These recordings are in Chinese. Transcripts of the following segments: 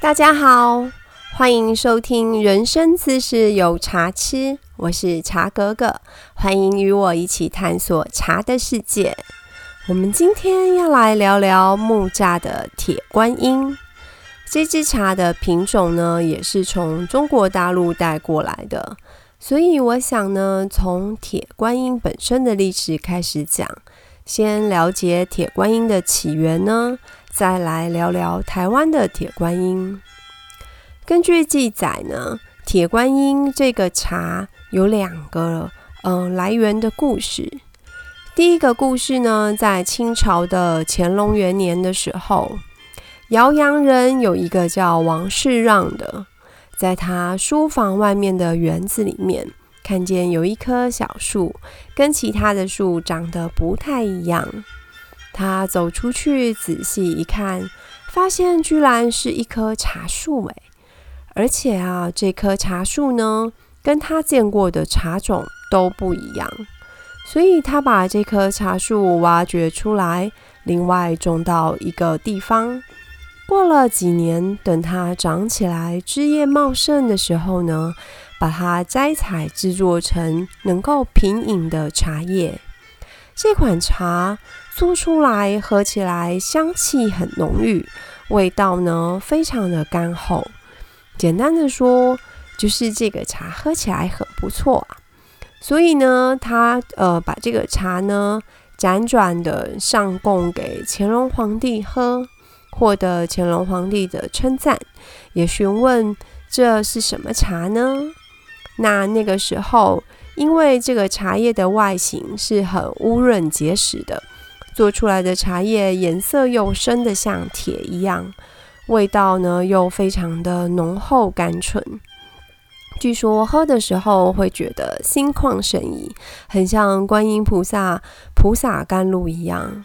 大家好，欢迎收听人生姿势有茶吃，我是茶格格，欢迎与我一起探索茶的世界。我们今天要来聊聊木栅的铁观音。这支茶的品种呢，也是从中国大陆带过来的，所以我想呢，从铁观音本身的历史开始讲，先了解铁观音的起源呢。再来聊聊台湾的铁观音。根据记载呢，铁观音这个茶有两个嗯来源的故事。第一个故事呢，在清朝的乾隆元年的时候，饶阳人有一个叫王世让的，在他书房外面的园子里面，看见有一棵小树，跟其他的树长得不太一样。他走出去仔细一看，发现居然是一棵茶树诶，而且啊，这棵茶树呢，跟他见过的茶种都不一样。所以他把这棵茶树挖掘出来，另外种到一个地方。过了几年，等它长起来、枝叶茂盛的时候呢，把它摘采制作成能够品饮的茶叶。这款茶。做出来喝起来香气很浓郁，味道呢非常的干厚。简单的说，就是这个茶喝起来很不错啊。所以呢，他呃把这个茶呢辗转的上供给乾隆皇帝喝，获得乾隆皇帝的称赞，也询问这是什么茶呢？那那个时候，因为这个茶叶的外形是很乌润结实的。做出来的茶叶颜色又深的像铁一样，味道呢又非常的浓厚甘醇。据说喝的时候会觉得心旷神怡，很像观音菩萨菩萨甘露一样。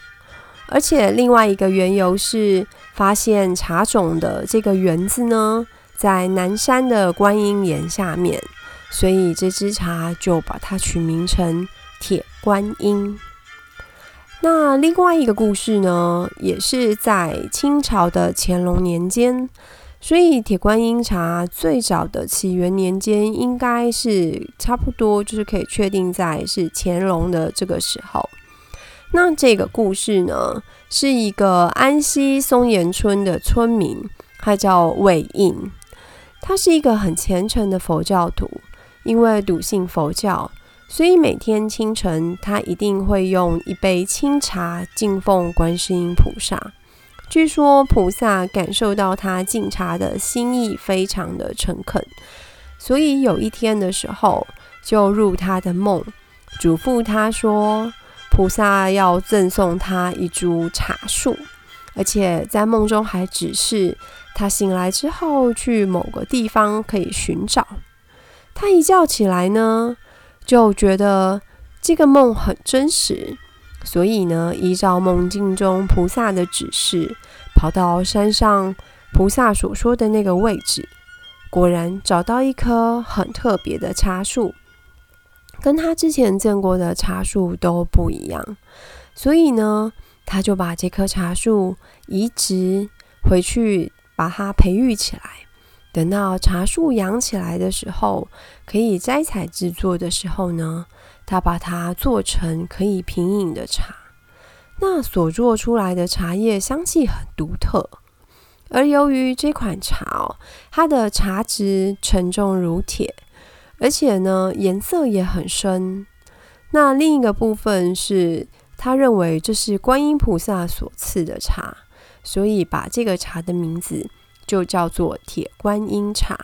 而且另外一个缘由是，发现茶种的这个园子呢，在南山的观音岩下面，所以这支茶就把它取名成铁观音。那另外一个故事呢，也是在清朝的乾隆年间，所以铁观音茶最早的起源年间应该是差不多，就是可以确定在是乾隆的这个时候。那这个故事呢，是一个安溪松岩村的村民，他叫韦应，他是一个很虔诚的佛教徒，因为笃信佛教。所以每天清晨，他一定会用一杯清茶敬奉观世音菩萨。据说菩萨感受到他敬茶的心意非常的诚恳，所以有一天的时候，就入他的梦，嘱咐他说，菩萨要赠送他一株茶树，而且在梦中还指示他醒来之后去某个地方可以寻找。他一觉起来呢。就觉得这个梦很真实，所以呢，依照梦境中菩萨的指示，跑到山上菩萨所说的那个位置，果然找到一棵很特别的茶树，跟他之前见过的茶树都不一样。所以呢，他就把这棵茶树移植回去，把它培育起来。等到茶树养起来的时候，可以摘采制作的时候呢，他把它做成可以品饮的茶。那所做出来的茶叶香气很独特，而由于这款茶哦，它的茶质沉重如铁，而且呢颜色也很深。那另一个部分是，他认为这是观音菩萨所赐的茶，所以把这个茶的名字。就叫做铁观音茶。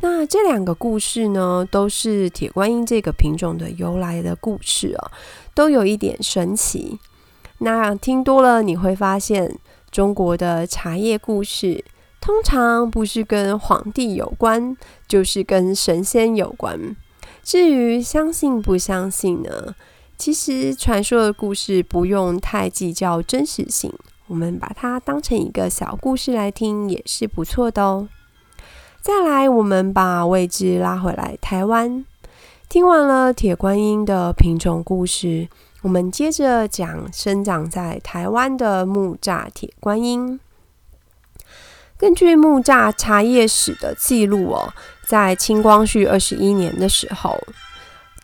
那这两个故事呢，都是铁观音这个品种的由来的故事哦，都有一点神奇。那听多了，你会发现中国的茶叶故事通常不是跟皇帝有关，就是跟神仙有关。至于相信不相信呢？其实传说的故事不用太计较真实性。我们把它当成一个小故事来听，也是不错的哦。再来，我们把位置拉回来，台湾。听完了铁观音的品种故事，我们接着讲生长在台湾的木栅铁观音。根据木栅茶叶史的记录哦，在清光绪二十一年的时候，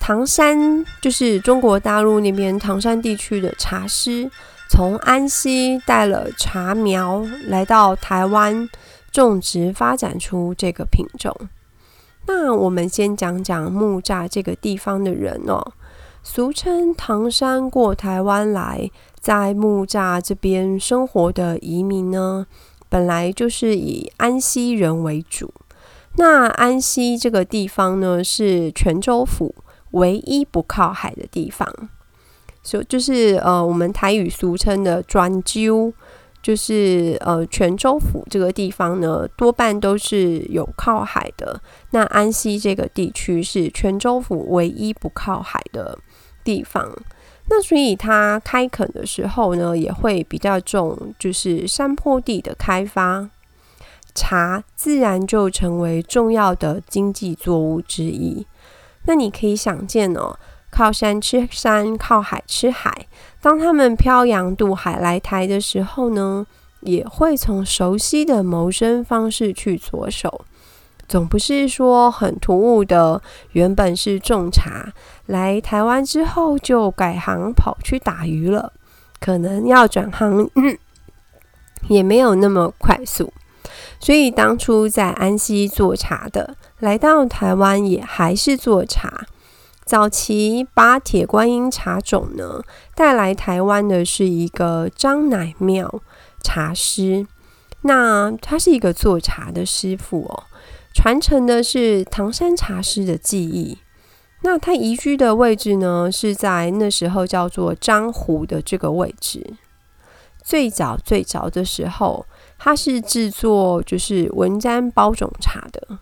唐山就是中国大陆那边唐山地区的茶师，从安溪带了茶苗来到台湾种植，发展出这个品种。那我们先讲讲木栅这个地方的人哦，俗称唐山过台湾来，在木栅这边生活的移民呢，本来就是以安溪人为主。那安溪这个地方呢，是泉州府唯一不靠海的地方，所就是呃，我们台语俗称的专鸠。就是呃，泉州府这个地方呢，多半都是有靠海的。那安溪这个地区是泉州府唯一不靠海的地方。那所以它开垦的时候呢，也会比较重，就是山坡地的开发，茶自然就成为重要的经济作物之一。那你可以想见哦。靠山吃山，靠海吃海。当他们漂洋渡海来台的时候呢，也会从熟悉的谋生方式去着手，总不是说很突兀的。原本是种茶，来台湾之后就改行跑去打鱼了，可能要转行 也没有那么快速。所以当初在安溪做茶的，来到台湾也还是做茶。早期把铁观音茶种呢带来台湾的是一个张乃妙茶师，那他是一个做茶的师傅哦，传承的是唐山茶师的技艺。那他移居的位置呢是在那时候叫做漳湖的这个位置。最早最早的时候，他是制作就是文瞻包种茶的，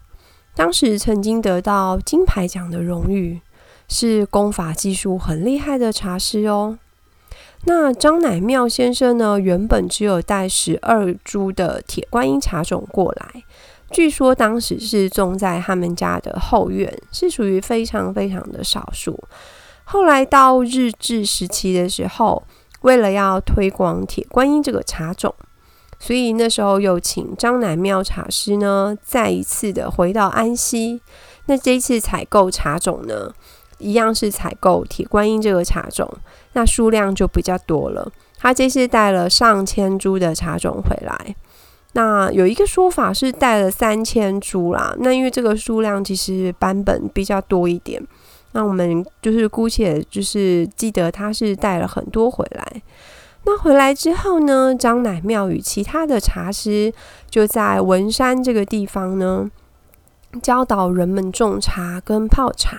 当时曾经得到金牌奖的荣誉。是功法技术很厉害的茶师哦。那张乃妙先生呢？原本只有带十二株的铁观音茶种过来，据说当时是种在他们家的后院，是属于非常非常的少数。后来到日治时期的时候，为了要推广铁观音这个茶种，所以那时候又请张乃妙茶师呢，再一次的回到安溪。那这一次采购茶种呢？一样是采购铁观音这个茶种，那数量就比较多了。他这次带了上千株的茶种回来，那有一个说法是带了三千株啦。那因为这个数量其实版本比较多一点，那我们就是姑且就是记得他是带了很多回来。那回来之后呢，张乃庙与其他的茶师就在文山这个地方呢，教导人们种茶跟泡茶。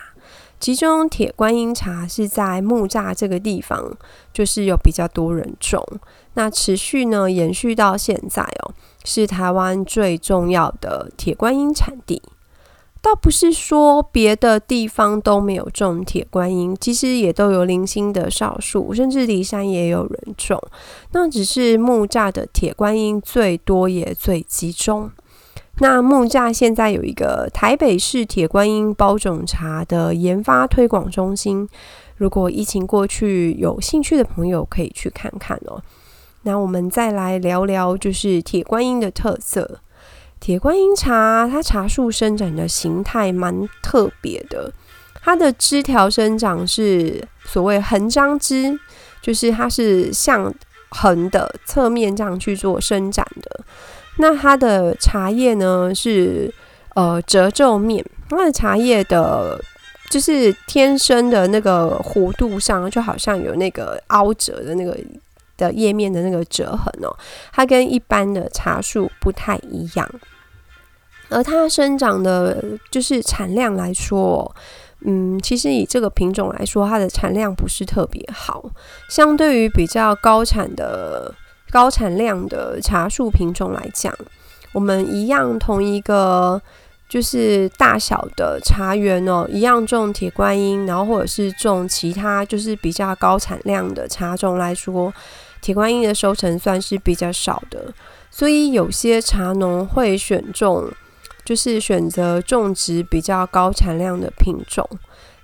其中铁观音茶是在木栅这个地方，就是有比较多人种，那持续呢延续到现在哦，是台湾最重要的铁观音产地。倒不是说别的地方都没有种铁观音，其实也都有零星的少数，甚至离山也有人种，那只是木栅的铁观音最多也最集中。那木栅现在有一个台北市铁观音包种茶的研发推广中心，如果疫情过去，有兴趣的朋友可以去看看哦。那我们再来聊聊，就是铁观音的特色。铁观音茶，它茶树生长的形态蛮特别的，它的枝条生长是所谓横张枝，就是它是向横的侧面这样去做伸展的。那它的茶叶呢是呃褶皱面，它的茶叶的，就是天生的那个弧度上，就好像有那个凹折的那个的叶面的那个折痕哦，它跟一般的茶树不太一样。而它生长的，就是产量来说，嗯，其实以这个品种来说，它的产量不是特别好，相对于比较高产的。高产量的茶树品种来讲，我们一样同一个就是大小的茶园哦，一样种铁观音，然后或者是种其他就是比较高产量的茶种来说，铁观音的收成算是比较少的，所以有些茶农会选种，就是选择种植比较高产量的品种，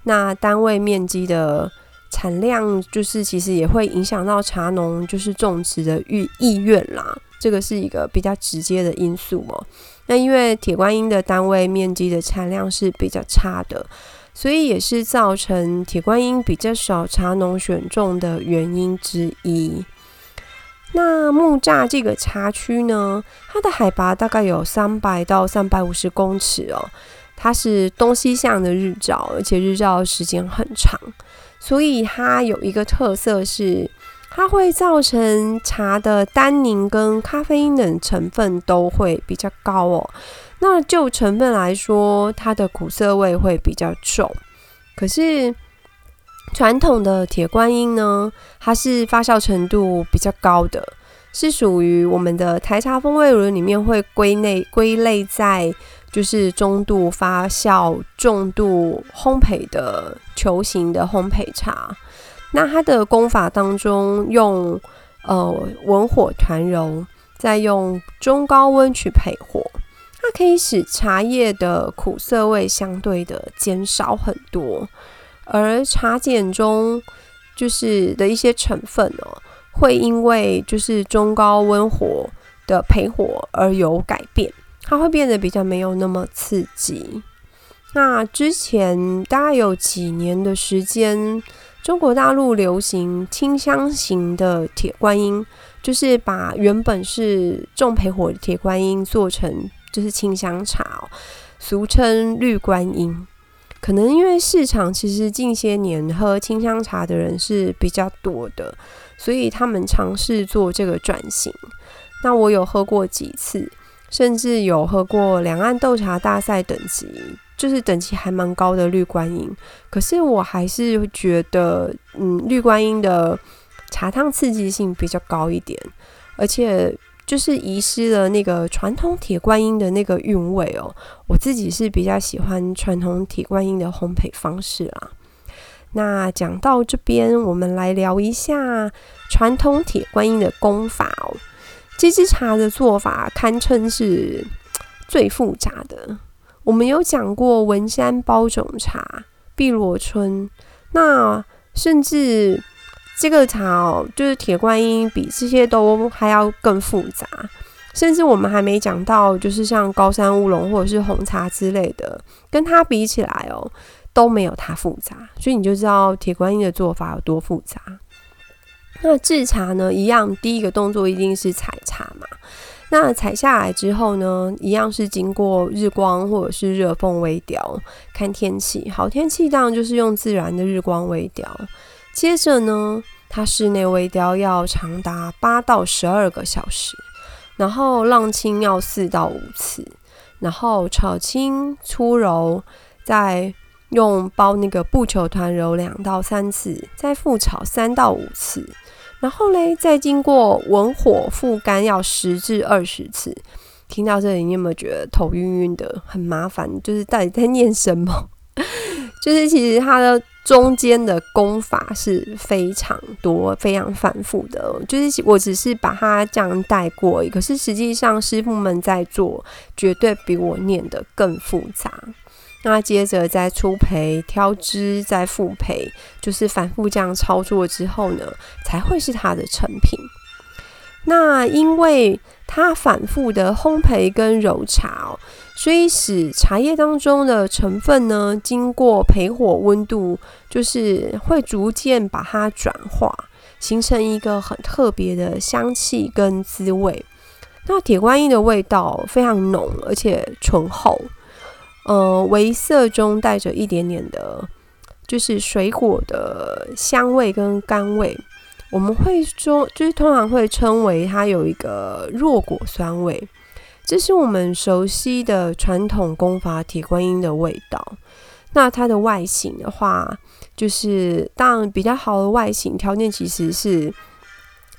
那单位面积的。产量就是其实也会影响到茶农就是种植的意意愿啦。这个是一个比较直接的因素哦。那因为铁观音的单位面积的产量是比较差的，所以也是造成铁观音比较少茶农选种的原因之一。那木栅这个茶区呢，它的海拔大概有三百到三百五十公尺哦。它是东西向的日照，而且日照时间很长，所以它有一个特色是，它会造成茶的单宁跟咖啡因等成分都会比较高哦。那就成分来说，它的苦涩味会比较重。可是传统的铁观音呢，它是发酵程度比较高的，是属于我们的台茶风味轮里面会归类归类在。就是中度发酵、重度烘焙的球形的烘焙茶，那它的功法当中用呃文火团揉，再用中高温去配火，它可以使茶叶的苦涩味相对的减少很多，而茶碱中就是的一些成分哦，会因为就是中高温火的焙火而有改变。它会变得比较没有那么刺激。那之前大概有几年的时间，中国大陆流行清香型的铁观音，就是把原本是重焙火的铁观音做成就是清香茶，俗称绿观音。可能因为市场其实近些年喝清香茶的人是比较多的，所以他们尝试做这个转型。那我有喝过几次。甚至有喝过两岸豆茶大赛等级，就是等级还蛮高的绿观音。可是我还是觉得，嗯，绿观音的茶汤刺激性比较高一点，而且就是遗失了那个传统铁观音的那个韵味哦。我自己是比较喜欢传统铁观音的烘焙方式啦。那讲到这边，我们来聊一下传统铁观音的功法哦。这支茶的做法堪称是最复杂的。我们有讲过文山包种茶、碧螺春，那甚至这个茶哦，就是铁观音，比这些都还要更复杂。甚至我们还没讲到，就是像高山乌龙或者是红茶之类的，跟它比起来哦，都没有它复杂。所以你就知道铁观音的做法有多复杂。那制茶呢，一样，第一个动作一定是采茶嘛。那采下来之后呢，一样是经过日光或者是热风微雕，看天气，好天气当然就是用自然的日光微雕。接着呢，它室内微雕要长达八到十二个小时，然后浪青要四到五次，然后炒青粗揉，再用包那个布球团揉两到三次，再复炒三到五次。然后嘞，再经过文火复干要十至二十次。听到这里，你有没有觉得头晕晕的，很麻烦？就是到底在念什么？就是其实它的中间的功法是非常多、非常繁复的。就是我只是把它这样带过，可是实际上师傅们在做，绝对比我念的更复杂。那接着再出培、挑枝、再复培，就是反复这样操作之后呢，才会是它的成品。那因为它反复的烘焙跟揉茶哦，所以使茶叶当中的成分呢，经过焙火温度，就是会逐渐把它转化，形成一个很特别的香气跟滋味。那铁观音的味道非常浓，而且醇厚。呃，微色中带着一点点的，就是水果的香味跟甘味。我们会说，就是通常会称为它有一个弱果酸味。这是我们熟悉的传统功法铁观音的味道。那它的外形的话，就是当然比较好的外形条件，其实是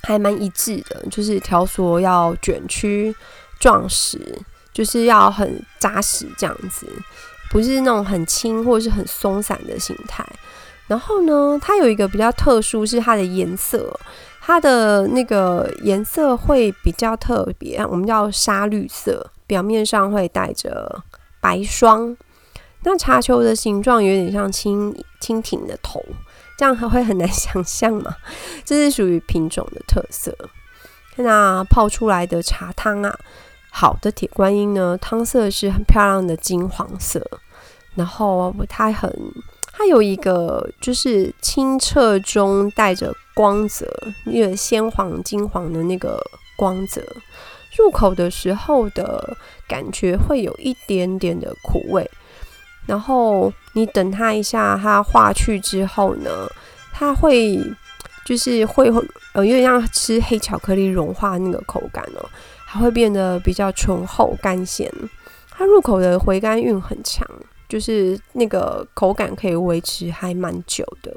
还蛮一致的，就是条索要卷曲壮实。就是要很扎实这样子，不是那种很轻或是很松散的形态。然后呢，它有一个比较特殊，是它的颜色，它的那个颜色会比较特别，我们叫沙绿色，表面上会带着白霜。那茶球的形状有点像蜻蜻蜓的头，这样还会很难想象嘛？这是属于品种的特色。那泡出来的茶汤啊，好的铁观音呢，汤色是很漂亮的金黄色，然后它很，它有一个就是清澈中带着光泽，那个鲜黄金黄的那个光泽，入口的时候的感觉会有一点点的苦味，然后你等它一下，它化去之后呢，它会。就是会呃，有点像吃黑巧克力融化那个口感哦，还会变得比较醇厚甘咸。它入口的回甘韵很强，就是那个口感可以维持还蛮久的。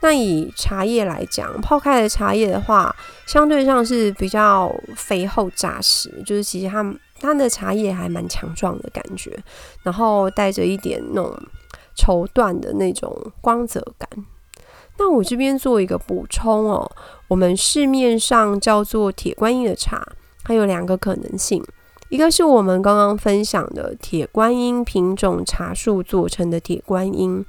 那以茶叶来讲，泡开的茶叶的话，相对上是比较肥厚扎实，就是其实它它的茶叶还蛮强壮的感觉，然后带着一点那种绸缎的那种光泽感。那我这边做一个补充哦，我们市面上叫做铁观音的茶，它有两个可能性，一个是我们刚刚分享的铁观音品种茶树做成的铁观音，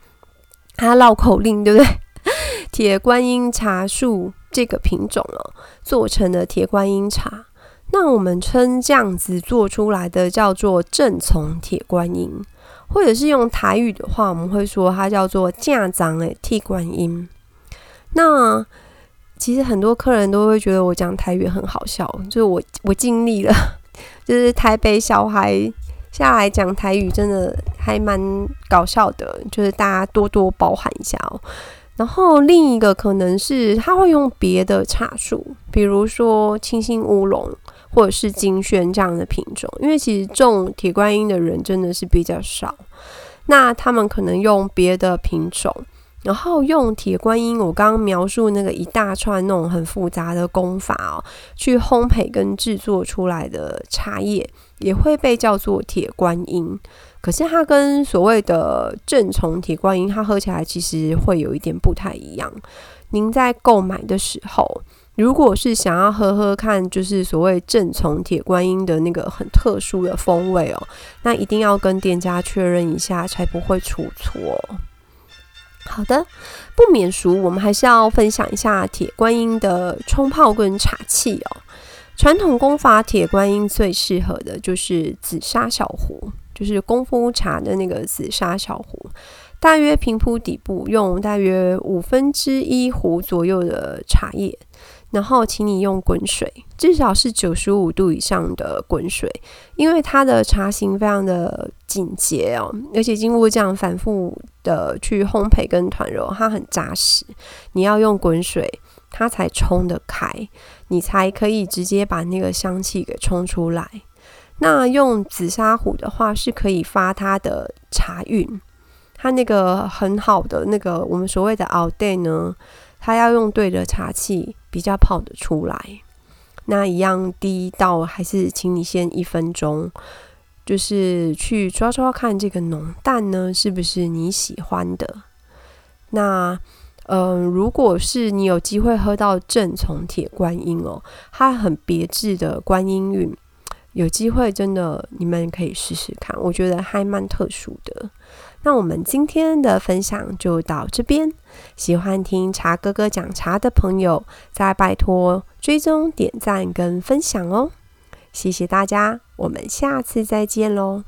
它绕口令对不对？铁观音茶树这个品种哦，做成的铁观音茶，那我们称这样子做出来的叫做正从铁观音，或者是用台语的话，我们会说它叫做架长诶铁观音。那其实很多客人都会觉得我讲台语很好笑，就是我我尽力了，就是台北小孩下来讲台语真的还蛮搞笑的，就是大家多多包涵一下哦。然后另一个可能是他会用别的茶树，比如说清新乌龙或者是金萱这样的品种，因为其实种铁观音的人真的是比较少，那他们可能用别的品种。然后用铁观音，我刚刚描述那个一大串那种很复杂的功法哦，去烘焙跟制作出来的茶叶，也会被叫做铁观音。可是它跟所谓的正从铁观音，它喝起来其实会有一点不太一样。您在购买的时候，如果是想要喝喝看，就是所谓正从铁观音的那个很特殊的风味哦，那一定要跟店家确认一下，才不会出错。好的，不免俗，我们还是要分享一下铁观音的冲泡跟茶器哦。传统功法铁观音最适合的就是紫砂小壶，就是功夫茶的那个紫砂小壶，大约平铺底部，用大约五分之一壶左右的茶叶。然后，请你用滚水，至少是九十五度以上的滚水，因为它的茶型非常的紧结哦，而且经过这样反复的去烘焙跟团揉，它很扎实。你要用滚水，它才冲得开，你才可以直接把那个香气给冲出来。那用紫砂壶的话，是可以发它的茶韵，它那个很好的那个我们所谓的熬 day 呢。它要用对的茶器比较泡得出来。那一样第一道还是请你先一分钟，就是去抓抓看这个浓淡呢是不是你喜欢的。那嗯，如果是你有机会喝到正从铁观音哦，它很别致的观音韵，有机会真的你们可以试试看，我觉得还蛮特殊的。那我们今天的分享就到这边。喜欢听茶哥哥讲茶的朋友，再拜托追踪、点赞跟分享哦。谢谢大家，我们下次再见喽。